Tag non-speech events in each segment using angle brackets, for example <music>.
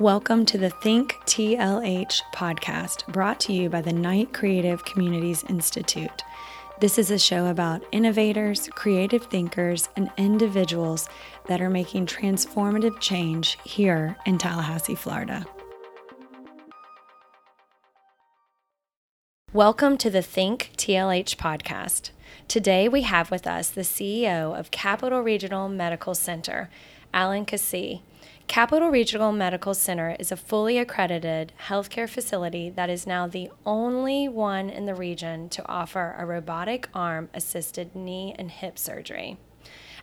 Welcome to the Think TLH podcast brought to you by the Knight Creative Communities Institute. This is a show about innovators, creative thinkers, and individuals that are making transformative change here in Tallahassee, Florida. Welcome to the Think TLH podcast. Today we have with us the CEO of Capital Regional Medical Center, Alan Keesee. Capital Regional Medical Center is a fully accredited healthcare facility that is now the only one in the region to offer a robotic arm assisted knee and hip surgery.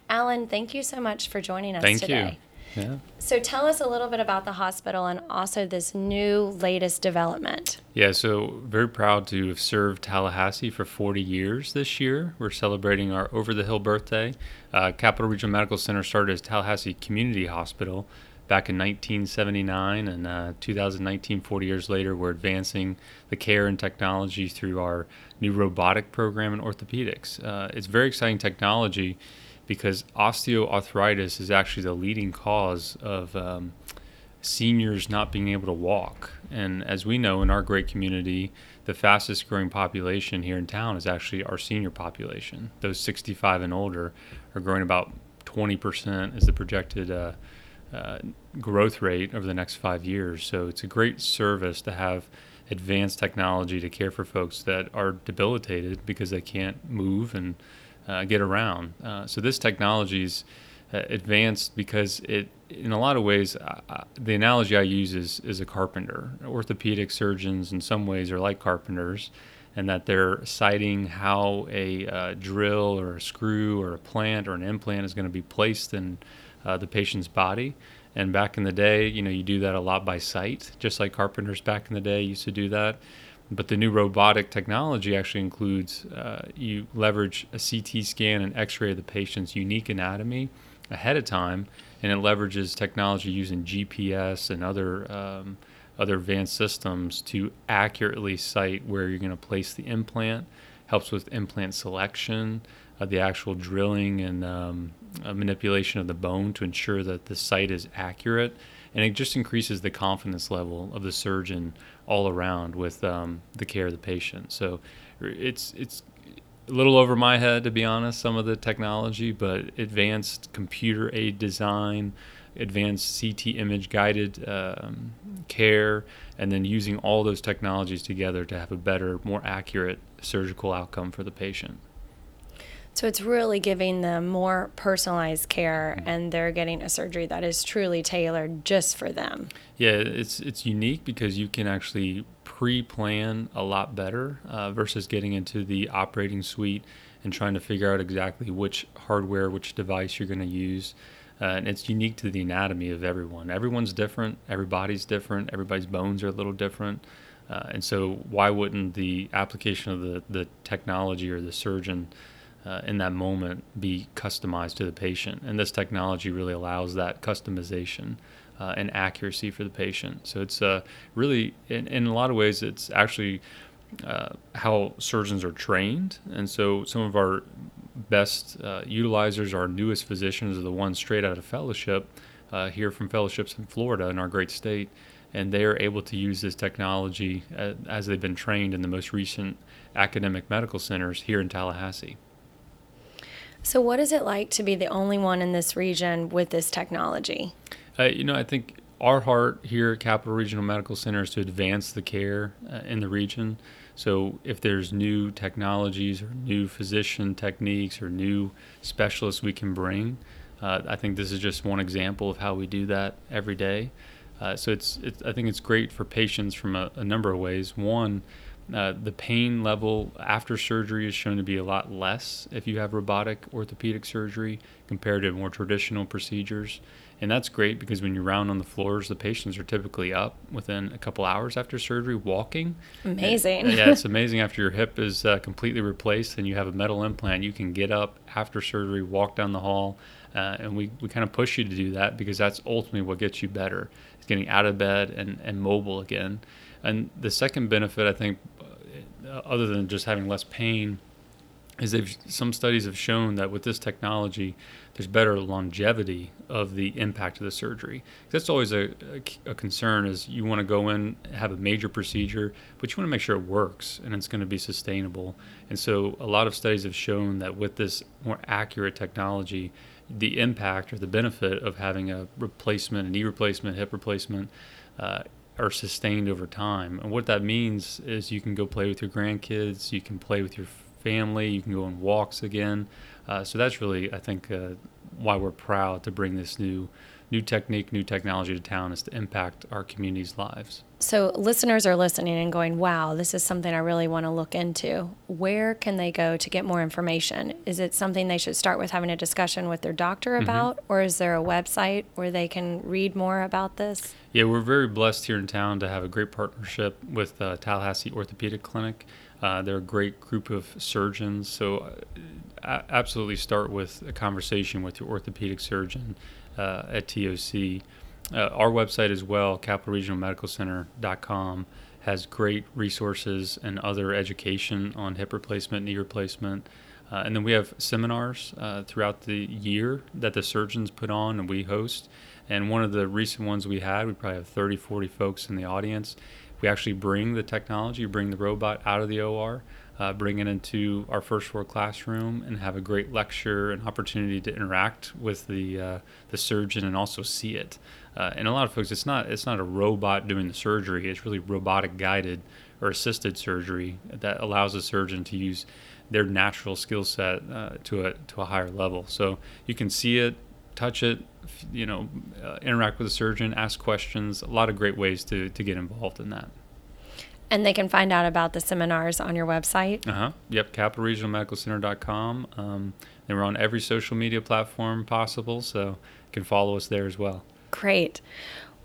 Alan, thank you so much for joining us thank today. You. Yeah. So tell us a little bit about the hospital and also this new latest development. Yeah, so very proud to have served Tallahassee for 40 years this year. We're celebrating our over the hill birthday. Uh, Capital Regional Medical Center started as Tallahassee Community Hospital back in 1979 and uh, 2019 40 years later we're advancing the care and technology through our new robotic program in orthopedics. Uh, it's very exciting technology because osteoarthritis is actually the leading cause of um, seniors not being able to walk. And as we know in our great community the fastest growing population here in town is actually our senior population. Those 65 and older are growing about 20% is the projected uh, uh, growth rate over the next five years. So it's a great service to have advanced technology to care for folks that are debilitated because they can't move and uh, get around. Uh, so this technology is uh, advanced because it, in a lot of ways, the analogy I use is, is a carpenter. Orthopedic surgeons, in some ways, are like carpenters. And that they're citing how a uh, drill or a screw or a plant or an implant is going to be placed in uh, the patient's body. And back in the day, you know, you do that a lot by sight, just like carpenters back in the day used to do that. But the new robotic technology actually includes uh, you leverage a CT scan and X ray of the patient's unique anatomy ahead of time, and it leverages technology using GPS and other um, other advanced systems to accurately site where you're going to place the implant. Helps with implant selection, uh, the actual drilling and um, manipulation of the bone to ensure that the site is accurate. And it just increases the confidence level of the surgeon all around with um, the care of the patient. So it's it's a little over my head to be honest. Some of the technology, but advanced computer aid design, advanced CT image guided um, care, and then using all those technologies together to have a better, more accurate surgical outcome for the patient. So it's really giving them more personalized care, mm-hmm. and they're getting a surgery that is truly tailored just for them. Yeah, it's it's unique because you can actually pre-plan a lot better uh, versus getting into the operating suite and trying to figure out exactly which hardware, which device you're going to use. Uh, and it's unique to the anatomy of everyone. Everyone's different. Everybody's different. Everybody's bones are a little different. Uh, and so, why wouldn't the application of the, the technology or the surgeon uh, in that moment be customized to the patient. And this technology really allows that customization uh, and accuracy for the patient. So it's uh, really, in, in, a lot of ways, it's actually uh, how surgeons are trained. And so some of our best uh, utilizers, our newest physicians, are the ones straight out of fellowship uh, here from fellowships in Florida in our great state. And they are able to use this technology as they've been trained in the most recent academic medical centers here in Tallahassee. So, what is it like to be the only one in this region with this technology? Uh, you know, I think our heart here at Capital Regional Medical Center is to advance the care uh, in the region. So, if there's new technologies or new physician techniques or new specialists we can bring, uh, I think this is just one example of how we do that every day. Uh, so, it's, it's, I think it's great for patients from a, a number of ways. One, uh, the pain level after surgery is shown to be a lot less if you have robotic orthopedic surgery compared to more traditional procedures. And that's great because when you're round on the floors, the patients are typically up within a couple hours after surgery, walking. Amazing. yeah, it's <laughs> amazing after your hip is uh, completely replaced and you have a metal implant, you can get up after surgery, walk down the hall. Uh, and we, we kind of push you to do that because that's ultimately what gets you better. Is getting out of bed and, and mobile again. And the second benefit, I think, other than just having less pain, is they've some studies have shown that with this technology, there's better longevity of the impact of the surgery. That's always a, a, a concern is you want to go in have a major procedure, but you want to make sure it works and it's going to be sustainable. And so a lot of studies have shown that with this more accurate technology, the impact or the benefit of having a replacement, a knee replacement, hip replacement, uh, are sustained over time. And what that means is you can go play with your grandkids, you can play with your family, you can go on walks again. Uh, so that's really, I think, uh, why we're proud to bring this new new technique, new technology to town is to impact our community's lives. So, listeners are listening and going, wow, this is something I really want to look into. Where can they go to get more information? Is it something they should start with having a discussion with their doctor mm-hmm. about, mm-hmm. or is there a website where they can read more about this? Yeah, we're very blessed here in town to have a great partnership with uh, Tallahassee Orthopedic Clinic. Uh, they're a great group of surgeons, so uh, absolutely start with a conversation with your orthopedic surgeon uh, at TOC. Uh, our website as well, capitalregionalmedicalcenter.com, has great resources and other education on hip replacement, knee replacement. Uh, and then we have seminars uh, throughout the year that the surgeons put on and we host. And one of the recent ones we had, we probably have 30, 40 folks in the audience. We actually bring the technology, bring the robot out of the OR uh, bring it into our first floor classroom and have a great lecture and opportunity to interact with the uh, the surgeon and also see it. Uh, and a lot of folks, it's not it's not a robot doing the surgery. It's really robotic guided or assisted surgery that allows the surgeon to use their natural skill set uh, to a to a higher level. So you can see it, touch it, you know, uh, interact with the surgeon, ask questions. A lot of great ways to to get involved in that. And they can find out about the seminars on your website. Uh huh. Yep, capitalregionalmedicalcenter.com. Um, and we're on every social media platform possible, so you can follow us there as well. Great.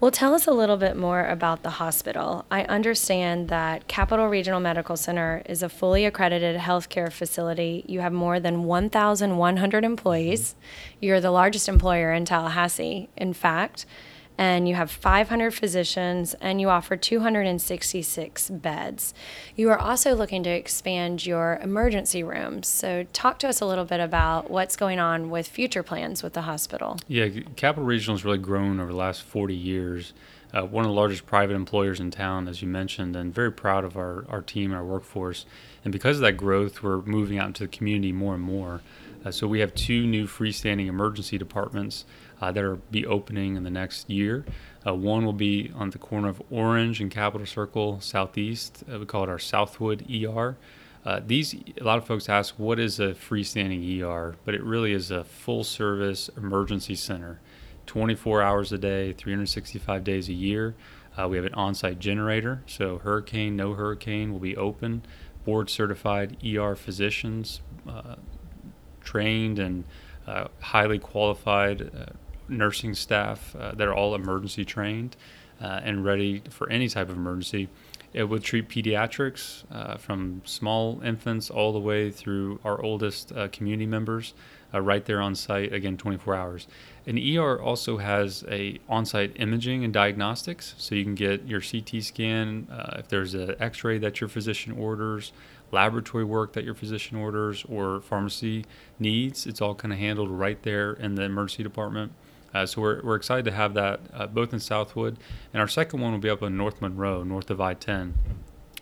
Well, tell us a little bit more about the hospital. I understand that Capital Regional Medical Center is a fully accredited healthcare facility. You have more than 1,100 employees. You're the largest employer in Tallahassee, in fact and you have 500 physicians and you offer 266 beds. You are also looking to expand your emergency rooms. So, talk to us a little bit about what's going on with future plans with the hospital. Yeah, Capital Regional has really grown over the last 40 years. Uh, one of the largest private employers in town, as you mentioned, and very proud of our, our team and our workforce. And because of that growth, we're moving out into the community more and more. Uh, so we have two new freestanding emergency departments uh, that are be opening in the next year. Uh, one will be on the corner of Orange and Capitol Circle Southeast. Uh, we call it our Southwood ER. Uh, these a lot of folks ask what is a freestanding ER, but it really is a full service emergency center, 24 hours a day, 365 days a year. Uh, we have an on-site generator, so hurricane, no hurricane will be open. Board certified ER physicians, uh, trained and highly qualified nursing staff uh, that are all emergency trained uh, and ready for any type of emergency. It would treat pediatrics uh, from small infants all the way through our oldest uh, community members, uh, right there on site. Again, 24 hours. An ER also has a on-site imaging and diagnostics, so you can get your CT scan uh, if there's an X-ray that your physician orders, laboratory work that your physician orders, or pharmacy needs. It's all kind of handled right there in the emergency department. Uh, so we're, we're excited to have that uh, both in Southwood, and our second one will be up in North Monroe, north of I-10.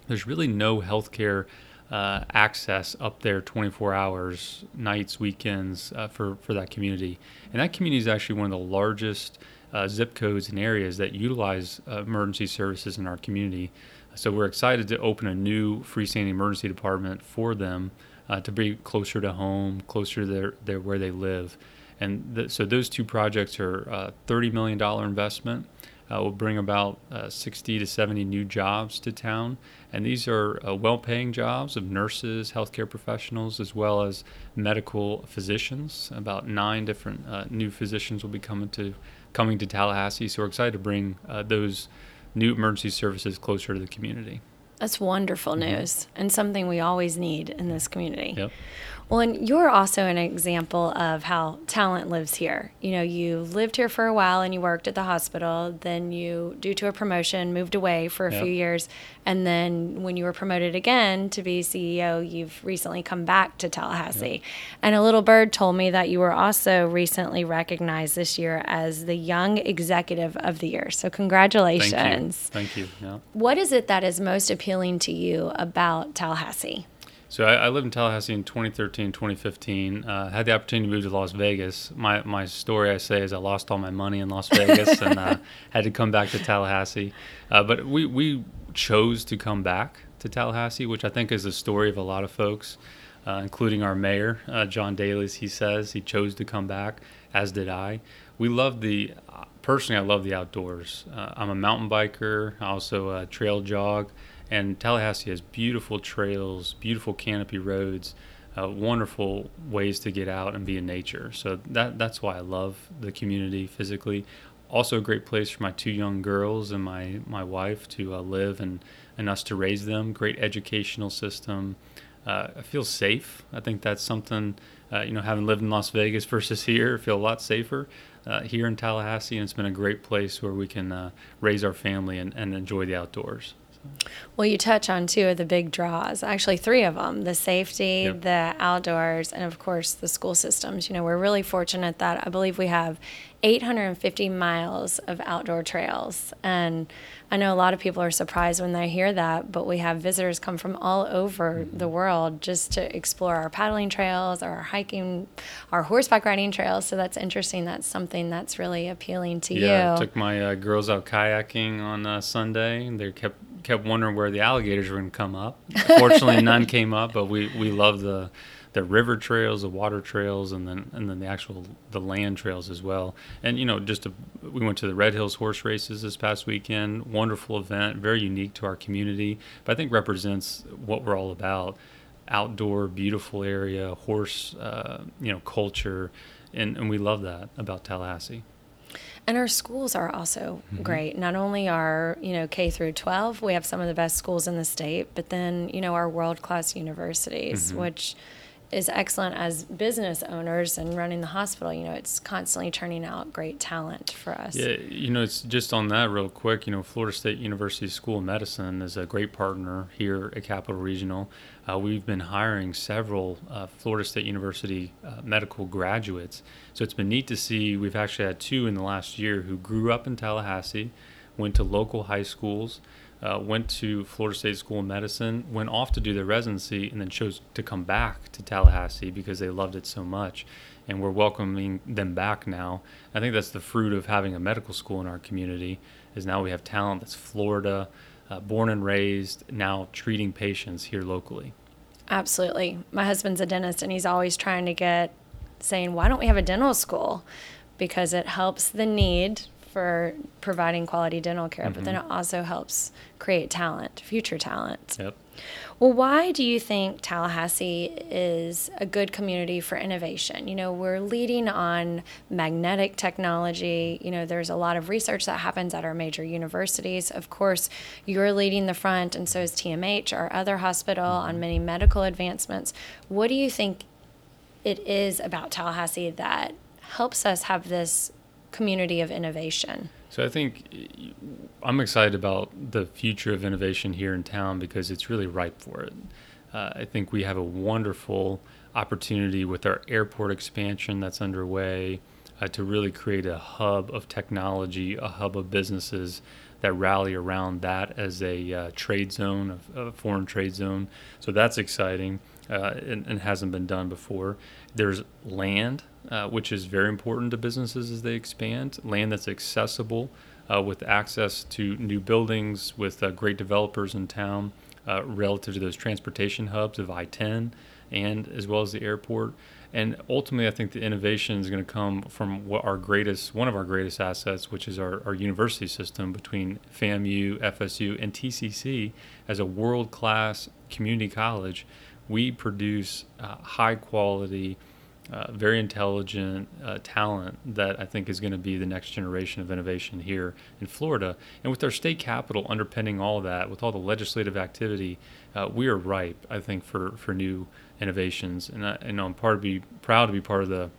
There's really no healthcare uh, access up there 24 hours, nights, weekends uh, for for that community, and that community is actually one of the largest uh, zip codes and areas that utilize uh, emergency services in our community. So we're excited to open a new freestanding emergency department for them to be closer to home, closer to their, their where they live. And so those two projects are a $30 million investment. Uh, will bring about uh, 60 to 70 new jobs to town. And these are uh, well paying jobs of nurses, healthcare professionals, as well as medical physicians. About nine different uh, new physicians will be coming to, coming to Tallahassee. So we're excited to bring uh, those new emergency services closer to the community. That's wonderful mm-hmm. news and something we always need in this community. Yep. Well, and you're also an example of how talent lives here. You know, you lived here for a while and you worked at the hospital. Then you, due to a promotion, moved away for a Yep. few years. And then when you were promoted again to be CEO, you've recently come back to Tallahassee. And a little bird told me that you were also recently recognized this year as the Young Executive of the Year. So, congratulations. Thank you. Thank you. Yeah. What is it that is most appealing to you about Tallahassee? So I, I lived in Tallahassee in 2013, 2015. Uh, had the opportunity to move to Las Vegas. My my story I say is I lost all my money in Las <laughs> Vegas and uh, had to come back to Tallahassee. Uh, but we we chose to come back to Tallahassee, which I think is the story of a lot of folks, uh, including our mayor uh, John Dailey. He says he chose to come back, as did I. We love the personally. I love the outdoors. Uh, I'm a mountain biker. I also uh, trail jog. And Tallahassee has beautiful trails, beautiful canopy roads, uh, wonderful ways to get out and be in nature. So that that's why I love the community physically. Also, a great place for my two young girls and my my wife to uh, live and and us to raise them. Great educational system. Uh, I feel safe. I think that's something. Uh, you know, having lived in Las Vegas <laughs> versus here, I feel a lot safer uh, here in Tallahassee, and it's been a great place where we can uh, raise our family and, and enjoy the outdoors. Well, you touch on two of the big draws, actually, three of them the safety, Yep. the outdoors, and of course, the school systems. You know, we're really fortunate that I believe we have 850 miles of outdoor trails. And I know a lot of people are surprised when they hear that, but we have visitors come from all over the world just to explore our paddling trails, our hiking, our horseback riding trails. So that's interesting. That's something that's really appealing to you. Yeah, I took my uh, girls out kayaking on uh, Sunday, and they kept kept wondering where the alligators were going to come up. Fortunately, <laughs> none came up, but we, we love the the river trails, the water trails, and then and then the actual the land trails as well. And you know, just to, we went to the Red Hills horse races this past weekend. Wonderful event, very unique to our community, but I think represents what we're all about. Outdoor, beautiful area, horse, uh, you know, culture, and, and we love that about Tallahassee. And our schools are also Mm-hmm. great. Not only are, you know, K through 12, we have some of the best schools in the state, but then, you know, our world-class universities, Mm-hmm. which is excellent as business owners and running the hospital. You know, it's constantly turning out great talent for us. Yeah, you know, it's just on that real quick. You know, Florida State University School of Medicine is a great partner here at Capital Regional. Uh, we've been hiring several uh, Florida State University uh, medical graduates. So it's been neat to see. We've actually had two in the last year who grew up in Tallahassee, went to local high schools, uh, went to Florida State School of Medicine, went off to do their residency, and then chose to come back to Tallahassee because they loved it so much. And we're welcoming them back now. I think that's the fruit of having a medical school in our community. Is now we have talent that's Florida, uh, born and raised, now treating patients here locally. Absolutely. My husband's a dentist and he's always trying to get saying, "Why don't we have a dental school?" Because it helps the need for providing quality dental care, but then it mm-hmm. also helps create talent, future talent. Yep. Well, why do you think Tallahassee is a good community for innovation? You know, we're leading on magnetic technology. You know, there's a lot of research that happens at our major universities. Of course, you're leading the front, and so is TMH, our other hospital, on mm-hmm. many medical advancements. What do you think it is about Tallahassee that helps us have this community of innovation? So I think I'm excited about the future of innovation here in town because it's really ripe for it. Uh, I think we have a wonderful opportunity with our airport expansion that's underway uh, to really create a hub of technology, a hub of businesses that rally around that as a uh, trade zone, a, a foreign trade zone. So that's exciting uh, and, and hasn't been done before. There's land, uh, which is very important to businesses as they expand, land that's accessible uh, with access to new buildings, with uh, great developers in town uh, relative to those transportation hubs of I 10 and as well as the airport. And ultimately, I think the innovation is going to come from what our greatest, one of our greatest assets, which is our, our university system between FAMU, FSU, and TCC as a world class community college. We produce uh, high quality, uh, very intelligent uh, talent that I think is going to be the next generation of innovation here in Florida. And with our state capital underpinning all that, with all the legislative activity, uh, we are ripe, I think, for, for new innovations. And, I, and I'm part of be proud to be part of the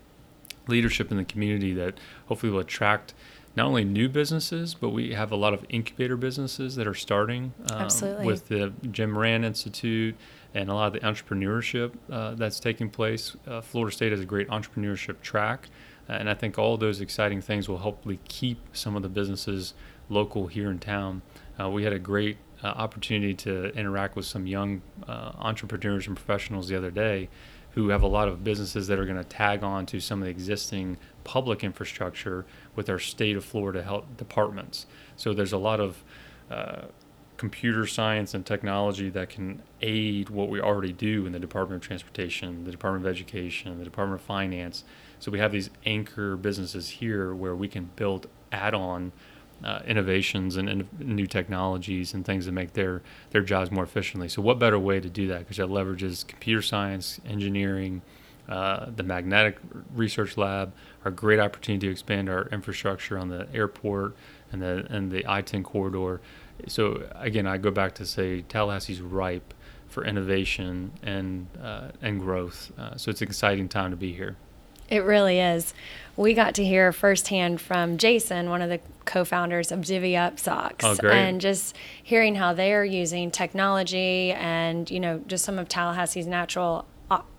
leadership in the community that hopefully will attract not only new businesses, but we have a lot of incubator businesses that are starting um, with the Jim Moran Institute and a lot of the entrepreneurship uh, that's taking place. Uh, Florida State has a great entrepreneurship track, and I think all those exciting things will hopefully keep some of the businesses local here in town. Uh, we had a great uh, opportunity to interact with some young uh, entrepreneurs and professionals the other day who have a lot of businesses that are going to tag on to some of the existing public infrastructure with our state of Florida health departments. So there's a lot of uh, computer science and technology that can aid what we already do in the Department of Transportation, the Department of Education, the Department of Finance. So we have these anchor businesses here where we can build add-on uh, innovations and, and, new technologies and things that make their their jobs more efficiently. So what better way to do that? Because that leverages computer science, engineering, uh, the magnetic research lab, our great opportunity to expand our infrastructure on the airport and the and the I-10 corridor. So again, I go back to say Tallahassee's ripe for innovation and uh, and growth. Uh, so it's an exciting time to be here. It really is. We got to hear firsthand from Jason, one of the co-founders of Divvy Up Socks, oh, and just hearing how they are using technology and you know just some of Tallahassee's natural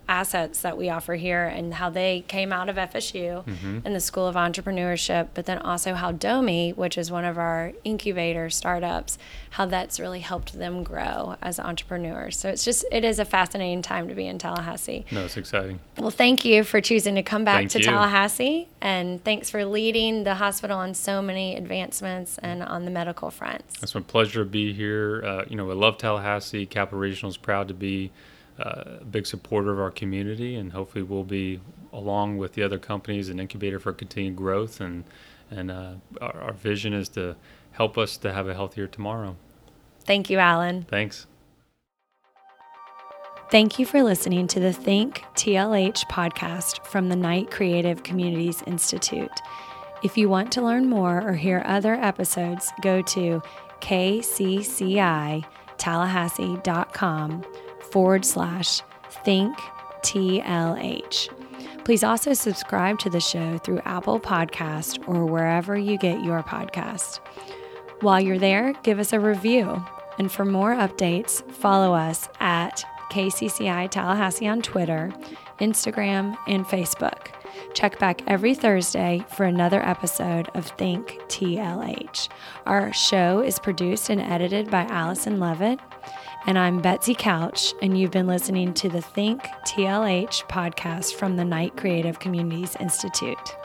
assets that we offer here and how they came out of FSU mm-hmm. in the School of Entrepreneurship, but then also how Domi, which is one of our incubator startups, how that's really helped them grow as entrepreneurs. So it's just, it is a fascinating time to be in Tallahassee. No, it's exciting. Well, thank you for choosing to come back thank to you. Tallahassee and thanks for leading the hospital on so many advancements and on the medical fronts. It's my pleasure to be here. Uh, you know, I love Tallahassee. Capital Regional is proud to be uh, a big supporter of our community, and hopefully we'll be along with the other companies an incubator for continued growth. And and uh, our, our vision is to help us to have a healthier tomorrow. Thank you, Alan. Thanks. Thank you for listening to the Think TLH podcast from the Knight Creative Communities Institute. If you want to learn more or hear other episodes, go to kccitallahassee.com forward slash think TLH. Please also subscribe to the show through Apple Podcast or wherever you get your podcast. While you're there, give us a review. And for more updates, follow us at KCCI Tallahassee on Twitter, Instagram, and Facebook. Check back every Thursday for another episode of Think TLH. Our show is produced and edited by Allison Levitt. And I'm Betsy Couch, and you've been listening to the Think TLH podcast from the Knight Creative Communities Institute.